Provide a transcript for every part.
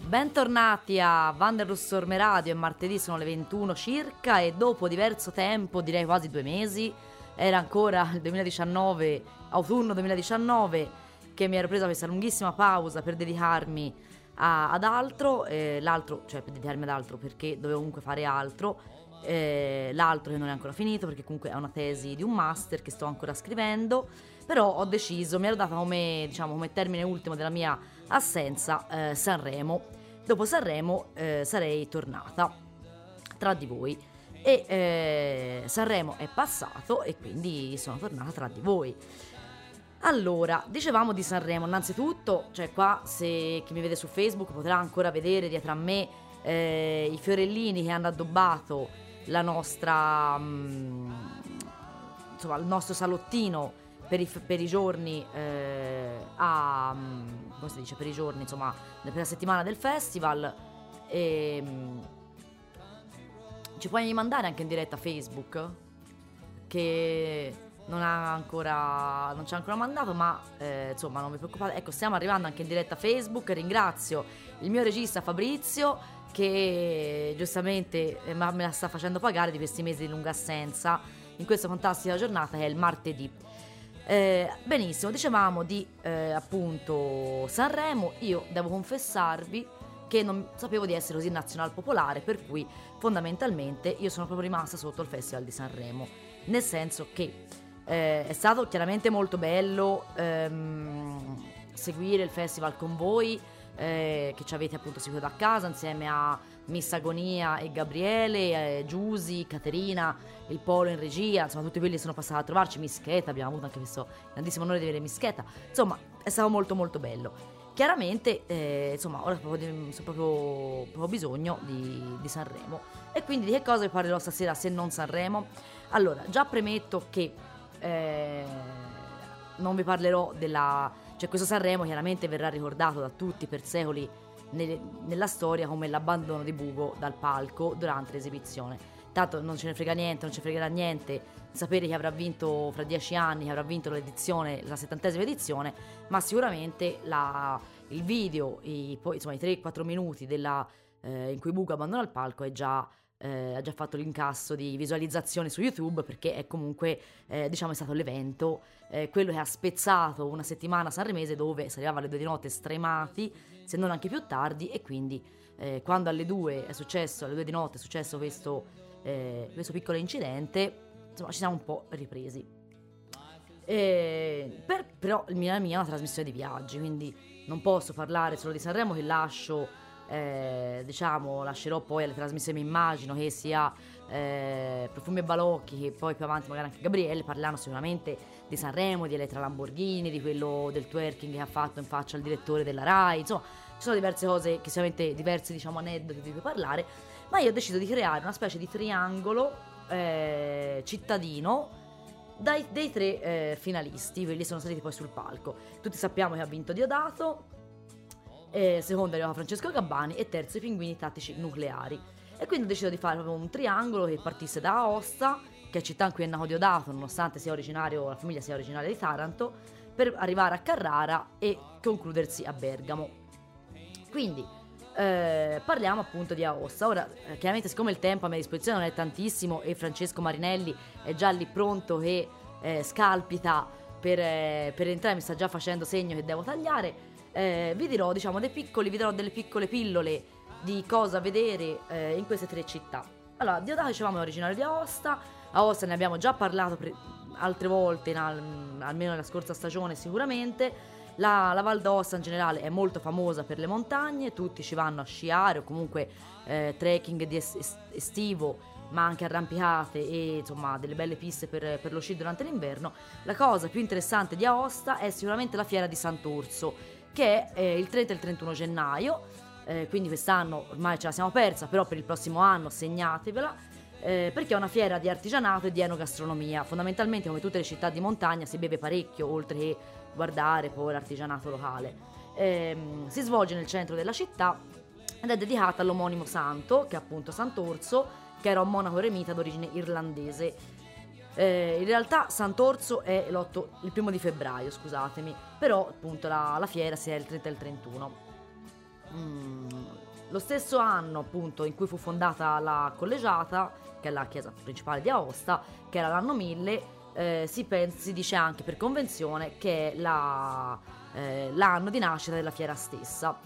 Bentornati a Wanderlust Storme Radio, è martedì, sono le 21 circa e dopo diverso tempo, direi quasi due mesi, era ancora il 2019, autunno 2019, che mi ero presa questa lunghissima pausa per dedicarmi a- ad altro, eh, l'altro, cioè per dedicarmi ad altro perché dovevo comunque fare altro, eh, l'altro che non è ancora finito perché comunque è una tesi di un master che sto ancora scrivendo, però ho deciso, mi ero data come, diciamo, come termine ultimo della mia assenza eh, Sanremo. Dopo Sanremo eh, sarei tornata tra di voi e eh, Sanremo è passato e quindi sono tornata tra di voi. Allora, dicevamo di Sanremo, innanzitutto, cioè qua se chi mi vede su Facebook potrà ancora vedere dietro a me eh, i fiorellini che hanno addobbato la nostra, mm, insomma, il nostro salottino per i, per i giorni eh, a, mm, come si dice, per i giorni, insomma, per la settimana del festival. E, mm, ci puoi mandare anche in diretta Facebook che non ha ancora non ci ha ancora mandato ma eh, insomma non vi preoccupate ecco stiamo arrivando anche in diretta Facebook ringrazio il mio regista Fabrizio che giustamente eh, me la sta facendo pagare di questi mesi di lunga assenza. In questa fantastica giornata che è il martedì. Eh, benissimo dicevamo di eh, appunto Sanremo. Io devo confessarvi che non sapevo di essere così nazional popolare per cui fondamentalmente io sono proprio rimasta sotto il Festival di Sanremo. Nel senso che eh, è stato chiaramente molto bello ehm, seguire il festival con voi, eh, che ci avete appunto seguito a casa insieme a Miss Agonia e Gabriele, eh, Giusy, Caterina, il Polo in regia, insomma tutti quelli sono passati a trovarci, Mischeta, abbiamo avuto anche questo grandissimo onore di avere Mischeta, insomma è stato molto molto bello. Chiaramente, eh, insomma, ora ho proprio, proprio bisogno di, di Sanremo. E quindi di che cosa vi parlerò stasera se non Sanremo? Allora, già premetto che eh, non vi parlerò della... cioè questo Sanremo chiaramente verrà ricordato da tutti per secoli nelle- nella storia come l'abbandono di Bugo dal palco durante l'esibizione. Tanto non ce ne frega niente, non ci fregherà niente sapere che avrà vinto fra dieci anni, che avrà vinto l'edizione, la settantesima edizione, ma sicuramente la- il video, i, poi, insomma, i 3-4 minuti della, eh, in cui Bugo abbandona il palco è già eh, ha già fatto l'incasso di visualizzazioni su YouTube perché è comunque eh, diciamo è stato l'evento eh, quello che ha spezzato una settimana sanremese dove si arrivava alle due di notte stremati se non anche più tardi e quindi eh, quando alle due è successo alle due di notte è successo questo, eh, questo piccolo incidente insomma ci siamo un po' ripresi. Eh, per- però la mia è una trasmissione di viaggi quindi non posso parlare solo di Sanremo che lascio eh, diciamo lascerò poi alle trasmissioni mi immagino che sia eh, Profumi e Balocchi che poi più avanti magari anche Gabriele parleranno sicuramente di Sanremo, di Elettra Lamborghini, di quello del twerking che ha fatto in faccia al direttore della RAI, insomma ci sono diverse cose che sicuramente diversi diciamo aneddoti di cui parlare, ma io ho deciso di creare una specie di triangolo eh, cittadino dai, dei tre eh, finalisti, quelli sono saliti poi sul palco. Tutti sappiamo che ha vinto Diodato, eh, secondo è arrivato Francesco Gabbani e terzo i pinguini tattici nucleari. E quindi ho deciso di fare un triangolo che partisse da Aosta, che è città in cui è nato Diodato, nonostante la famiglia sia originaria di Taranto, per arrivare a Carrara e concludersi a Bergamo. Quindi eh, parliamo appunto di Aosta. Ora, eh, chiaramente, siccome il tempo a mia disposizione non è tantissimo e Francesco Marinelli è già lì pronto che eh, scalpita per, eh, per entrare, mi sta già facendo segno che devo tagliare. Eh, vi dirò, diciamo, dei piccoli, vi darò delle piccole pillole di cosa vedere eh, in queste tre città. Allora, Diodato dicevamo è originario di Aosta, Aosta ne abbiamo già parlato pre- altre volte, al- almeno nella scorsa stagione sicuramente. La, la Val d'Aosta in generale è molto famosa per le montagne, tutti ci vanno a sciare o comunque eh, trekking di es- es- estivo ma anche arrampicate e insomma delle belle piste per, per lo sci durante l'inverno, la cosa più interessante di Aosta è sicuramente la fiera di Sant'Orso, che è il 30 e il 31 gennaio, eh, quindi quest'anno ormai ce la siamo persa, però per il prossimo anno segnatevela. Eh, perché è una fiera di artigianato e di enogastronomia. Fondamentalmente, come tutte le città di montagna, si beve parecchio, oltre che guardare poi l'artigianato locale. Eh, si svolge nel centro della città ed è dedicata all'omonimo santo, che è appunto Sant'Orso, che era un monaco eremita d'origine irlandese. Eh, in realtà Sant'Orso è il primo di febbraio, scusatemi, però appunto la, la fiera si è il 30 e il 31. Mm, lo stesso anno appunto in cui fu fondata la collegiata, che è la chiesa principale di Aosta, che era l'anno 1000, eh, si, pensa, si, dice anche per convenzione che è la, eh, l'anno di nascita della fiera stessa.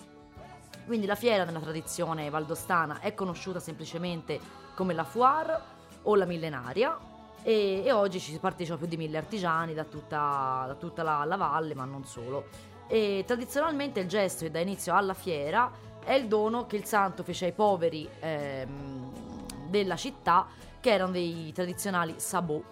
Quindi la fiera nella tradizione valdostana è conosciuta semplicemente come la Foire o la Millenaria e, e oggi ci partecipano più di mille artigiani da tutta, da tutta la, la, valle, ma non solo. E tradizionalmente il gesto che dà inizio alla fiera è il dono che il santo fece ai poveri ehm, della città, che erano dei tradizionali sabot,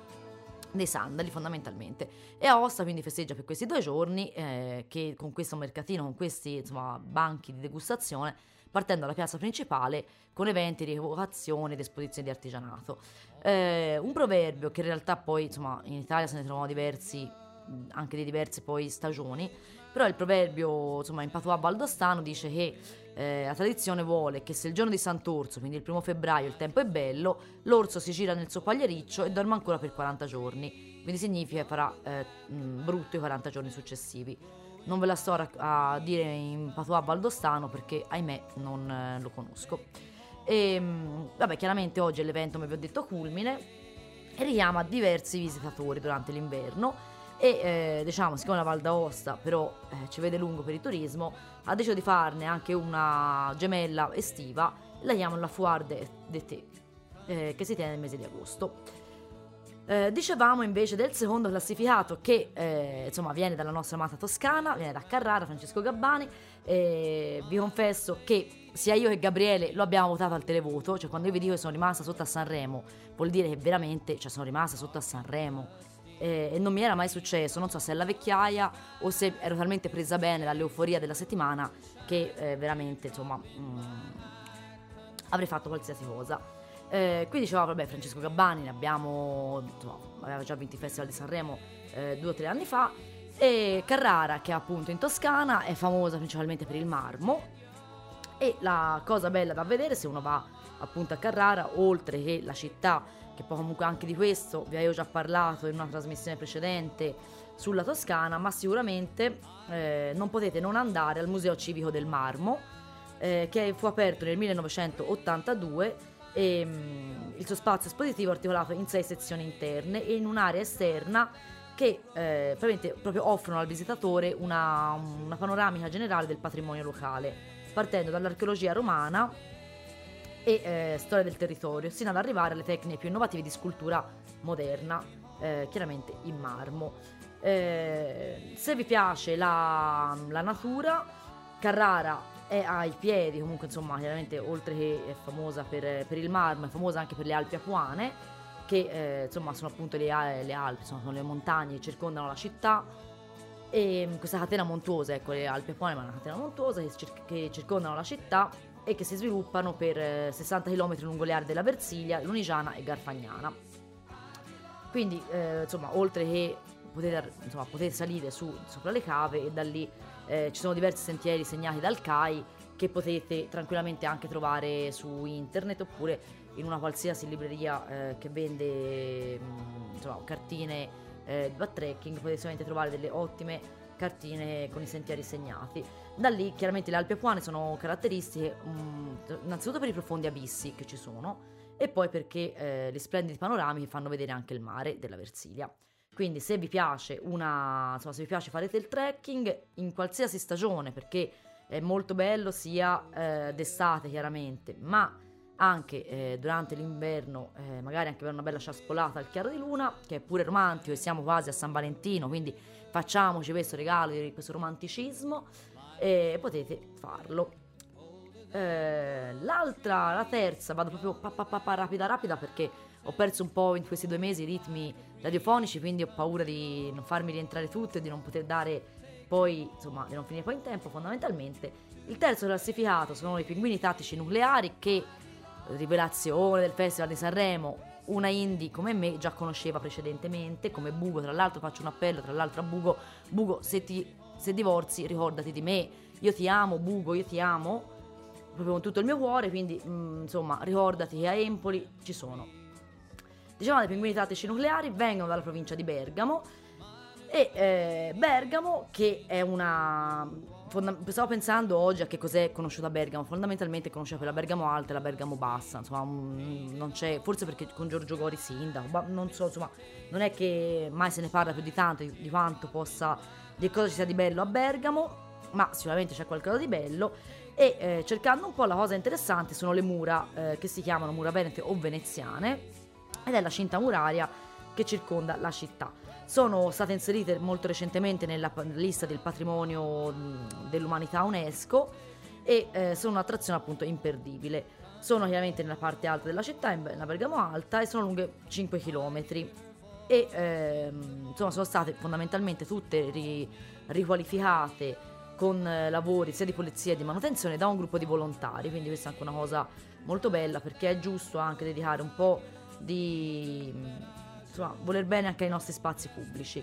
dei sandali fondamentalmente. E Aosta quindi festeggia per questi due giorni, eh, che con questo mercatino, con questi insomma, banchi di degustazione, partendo dalla piazza principale con eventi di evocazione ed esposizioni di artigianato. Eh, un proverbio che in realtà poi insomma in Italia se ne trovano diversi, anche di diverse poi stagioni, però il proverbio insomma in patois valdostano dice che eh, la tradizione vuole che se il giorno di Sant'Orso, quindi il primo febbraio, il tempo è bello, l'orso si gira nel suo pagliericcio e dorme ancora per 40 giorni. Quindi significa che farà eh, brutto i 40 giorni successivi. Non ve la sto a, dire in patois valdostano perché ahimè non eh, lo conosco. E ehm, vabbè, chiaramente oggi è l'evento, come vi ho detto, culmine. E richiama diversi visitatori durante l'inverno. E eh, diciamo siccome la Val d'Aosta però eh, ci vede lungo per il turismo ha deciso di farne anche una gemella estiva. La chiamano la Foire Thé eh, che si tiene nel mese di agosto eh, dicevamo invece del secondo classificato che eh, insomma viene dalla nostra amata Toscana, viene da Carrara, Francesco Gabbani. E vi confesso che sia io che Gabriele lo abbiamo votato al televoto, cioè quando io vi dico che sono rimasta sotto a Sanremo, vuol dire che veramente cioè, sono rimasta sotto a Sanremo. Eh, e non mi era mai successo, non so se è la vecchiaia o se ero talmente presa bene dall'euforia della settimana che eh, veramente insomma mh, mm, avrei fatto qualsiasi cosa. Eh, qui diceva, vabbè, Francesco Gabbani, ne abbiamo, insomma, aveva già vinto il Festival di Sanremo eh, due o tre anni fa, e Carrara, che è appunto in Toscana, è famosa principalmente per il marmo, e la cosa bella da vedere se uno va appunto a Carrara, oltre che la città, che poi comunque anche di questo vi avevo già parlato in una trasmissione precedente sulla Toscana, ma sicuramente eh, non potete non andare al Museo Civico del Marmo, eh, che fu aperto nel 1982 e um, il suo spazio espositivo è articolato in sei sezioni interne e in un'area esterna che eh, proprio offrono al visitatore una, una panoramica generale del patrimonio locale, partendo dall'archeologia romana e eh, storia del territorio, sino ad arrivare alle tecniche più innovative di scultura moderna, eh, chiaramente in marmo. Eh, se vi piace la, la natura, Carrara è ai piedi, comunque insomma chiaramente oltre che è famosa per, per il marmo, è famosa anche per le Alpi Apuane, che eh, insomma sono appunto le, le Alpi, sono, sono, le montagne che circondano la città. E mm, questa catena montuosa, ecco le Alpi Apuane, ma è una catena montuosa che, cir- che circondano la città e che si sviluppano per 60 eh, km lungo le aree della Versilia, Lunigiana e Garfagnana. Quindi, eh, insomma, oltre che poter, insomma, poter salire su, sopra le cave e da lì eh, ci sono diversi sentieri segnati dal CAI che potete tranquillamente anche trovare su internet oppure in una qualsiasi libreria eh, che vende mh, mm, insomma, cartine eh, di backtracking potete sicuramente trovare delle ottime cartine con i sentieri segnati. Da lì chiaramente le Alpi Apuane sono caratteristiche mh, mm, innanzitutto per i profondi abissi che ci sono e poi perché eh, gli splendidi panorami fanno vedere anche il mare della Versilia. Quindi se vi piace una, insomma, se vi piace farete il trekking in qualsiasi stagione, perché è molto bello sia eh, d'estate chiaramente, ma anche eh, durante l'inverno, eh, magari anche per una bella ciaspolata al chiaro di luna, che è pure romantico e siamo quasi a San Valentino, quindi facciamoci questo regalo questo romanticismo e potete farlo. eh, l'altra, la terza, vado proprio pa, pa, pa, pa, rapida rapida perché ho perso un po' in questi due mesi i ritmi radiofonici, quindi ho paura di non farmi rientrare tutto e di non poter dare poi, insomma, di non finire poi in tempo fondamentalmente. Il terzo classificato sono i pinguini tattici nucleari che, rivelazione del Festival di Sanremo, una indie come me già conosceva precedentemente, come Bugo, tra l'altro faccio un appello, tra l'altro a Bugo, Bugo se, ti, se divorzi ricordati di me, io ti amo Bugo, io ti amo, proprio con tutto il mio cuore, quindi mh, mm, insomma ricordati che a Empoli ci sono. Dicevamo, i pinguini tattici nucleari vengono dalla provincia di Bergamo e eh, Bergamo che è una fonda- stavo pensando oggi a che cos'è conosciuta Bergamo. Fondamentalmente conosceva quella Bergamo alta e la Bergamo bassa. Insomma, un, non c'è. Forse perché con Giorgio Gori sindaco. Ma non so, insomma, non è che mai se ne parla più di tanto, di, di quanto possa. di cosa ci sia di bello a Bergamo. Ma sicuramente c'è qualcosa di bello. E eh, cercando un po' la cosa interessante sono le mura eh, che si chiamano mura venete o veneziane. Ed è la cinta muraria che circonda la città sono state inserite molto recentemente nella lista del patrimonio dell'umanità UNESCO e eh, sono un'attrazione appunto imperdibile. Sono chiaramente nella parte alta della città, nella Bergamo Alta, e sono lunghe 5 km. E ehm, insomma sono state fondamentalmente tutte ri- riqualificate con eh, lavori sia di polizia che di manutenzione da un gruppo di volontari, quindi questa è anche una cosa molto bella perché è giusto anche dedicare un po' di insomma, voler bene anche ai nostri spazi pubblici.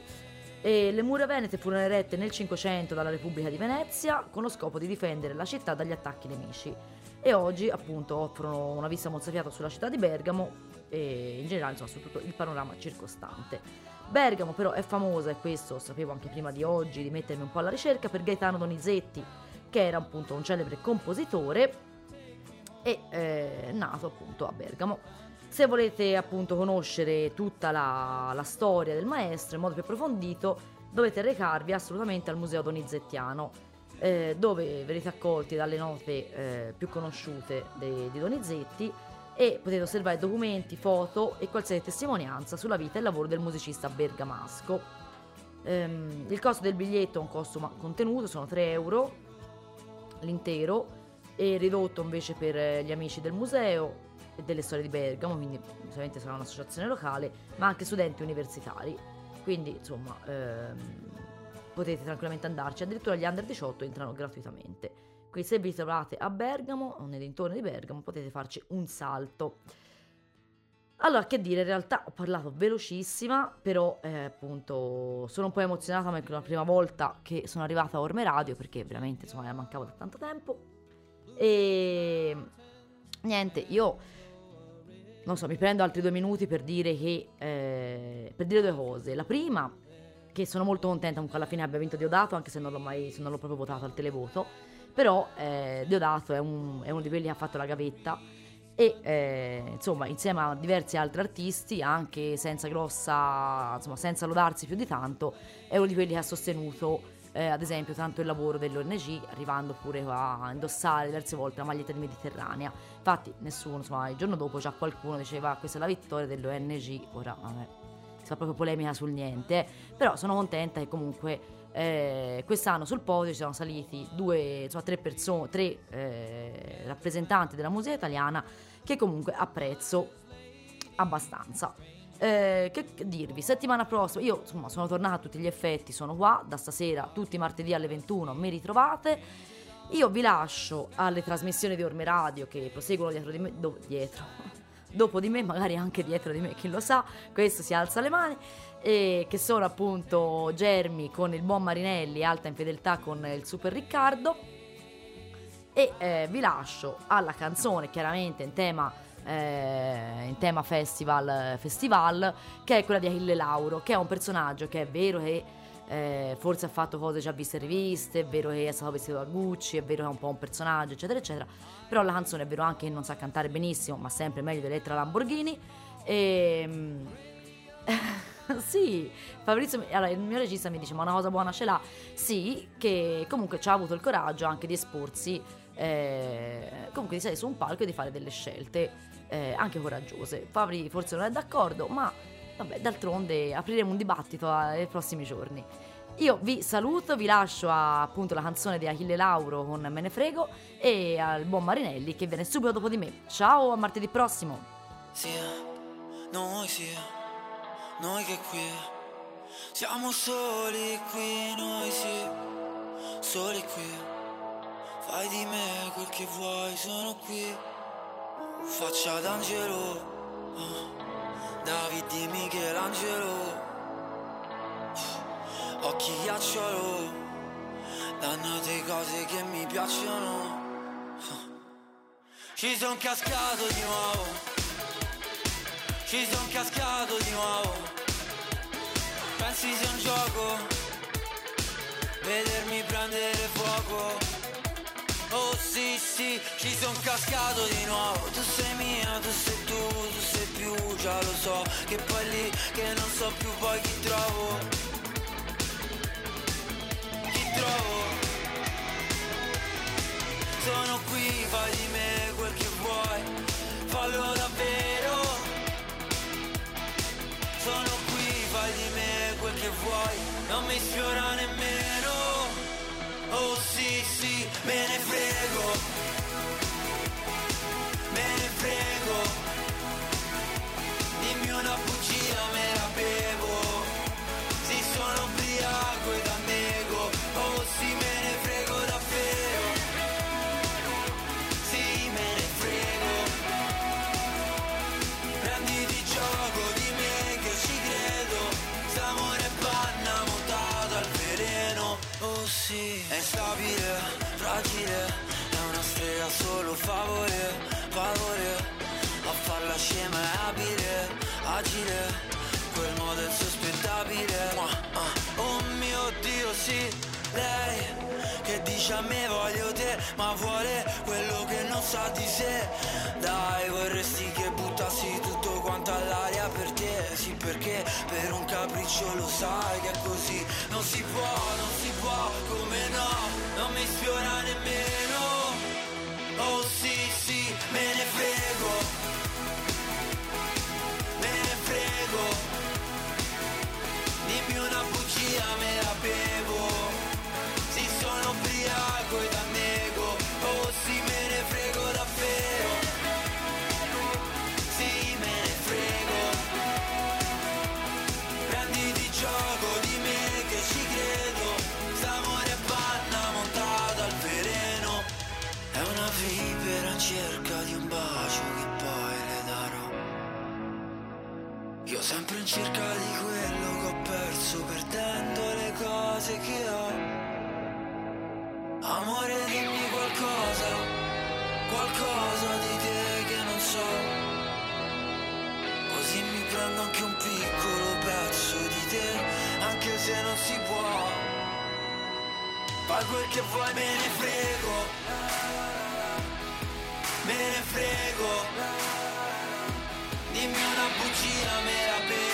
E le mura venete furono erette nel 500 dalla Repubblica di Venezia con lo scopo di difendere la città dagli attacchi nemici e oggi appunto offrono una vista mozzafiato sulla città di Bergamo e in generale insomma, su tutto il panorama circostante. Bergamo però è famosa e questo lo sapevo anche prima di oggi di mettermi un po' alla ricerca per Gaetano Donizetti che era appunto un celebre compositore e eh, nato appunto a Bergamo. Se volete appunto conoscere tutta la, la storia del maestro in modo più approfondito, dovete recarvi assolutamente al Museo Donizettiano, eh, dove verrete accolti dalle note eh, più conosciute di Donizetti e potete osservare documenti, foto e qualsiasi testimonianza sulla vita e il lavoro del musicista bergamasco. Ehm, il costo del biglietto è un costo contenuto, sono 3 euro l'intero e ridotto invece per gli amici del museo delle storie di Bergamo, quindi ovviamente sarà un'associazione locale, ma anche studenti universitari. Quindi insomma ehm, potete tranquillamente andarci, addirittura gli under 18 entrano gratuitamente. Quindi se vi trovate a Bergamo o nei dintorni di Bergamo potete farci un salto. Allora, che dire, in realtà ho parlato velocissima, però eh, appunto sono un po' emozionata perché è la prima volta che sono arrivata a Orme Radio, perché veramente insomma mancavo da tanto tempo. E niente, io non so, mi prendo altri due minuti per dire che eh, per dire due cose. La prima, che sono molto contenta comunque alla fine abbia vinto Diodato, anche se non l'ho mai, se non l'ho proprio votato al televoto. Però eh, Diodato è, un, è uno di quelli che ha fatto la gavetta e eh, insomma insieme a diversi altri artisti anche senza grossa insomma senza lodarsi più di tanto è uno di quelli che ha sostenuto eh, ad esempio tanto il lavoro dell'ONG arrivando pure a indossare diverse volte la maglietta di Mediterranea. Infatti nessuno insomma il giorno dopo già qualcuno diceva questa è la vittoria dell'ONG ora vabbè si fa proprio polemica sul niente. Però sono contenta che comunque eh, quest'anno sul podio ci sono saliti due, insomma, tre persone, tre eh, rappresentanti della musica italiana che comunque apprezzo abbastanza. Eh, che, dirvi, settimana prossima, io insomma sono tornata a tutti gli effetti, sono qua da stasera, tutti i martedì alle 21, mi ritrovate. Io vi lascio alle trasmissioni di Orme Radio che proseguono dietro di me, do, dietro, dopo di me, magari anche dietro di me, chi lo sa, questo si alza le mani, e che sono appunto Germi con il buon Marinelli, Alta in fedeltà con il Super Riccardo. E eh, vi lascio alla canzone, chiaramente in tema eh, in tema festival, festival, che è quella di Achille Lauro, che è un personaggio che è vero che eh, forse ha fatto cose già viste e riviste, è vero che è stato vestito da Gucci, è vero che è un po' un personaggio, eccetera, eccetera. Però la canzone è vero anche che non sa cantare benissimo, ma sempre meglio di Elettra Lamborghini. E... Ehm, sì, Fabrizio, allora il mio regista mi dice ma una cosa buona ce l'ha? Sì, che comunque ci ha avuto il coraggio anche di esporsi, eh, comunque di salire su un palco e di fare delle scelte eh, anche coraggiose. Fabri forse non è d'accordo, ma vabbè, d'altronde apriremo un dibattito ai prossimi giorni. Io vi saluto, vi lascio a, appunto la canzone di Achille Lauro con Me ne frego e al buon Marinelli che viene subito dopo di me. Ciao, a martedì prossimo. Sì, noi sì, noi che qui siamo soli qui, noi sì, soli qui. Fai di me quel che vuoi, sono qui. Faccia d'angelo, oh. David di Michelangelo occhi ghiacciolo, dannate cose che mi piacciono. Ci son cascato di nuovo, ci son cascato di nuovo. Pensi sia un gioco, vedermi prendere fuoco. Oh sì sì, ci son cascato di nuovo. Tu sei mia, tu sei tu, tu sei più Già lo so, che poi lì, che non so più poi chi trovo. Trovo? Sono qui, fai di me quel che vuoi. Fallo davvero. Sono qui, fai di me quel che vuoi. Non mi sfiora nemmeno ne a me voglio te ma vuole quello che non sa di sé. Dai vorresti che buttassi tutto quanto all'aria per te? Sì perché per un capriccio lo sai che è così. Non si può non si può come no? Non mi sfiora nemmeno se non si può. Fai quel che vuoi, me ne frego. Me ne frego. Dimmi una bugia, me la bevo.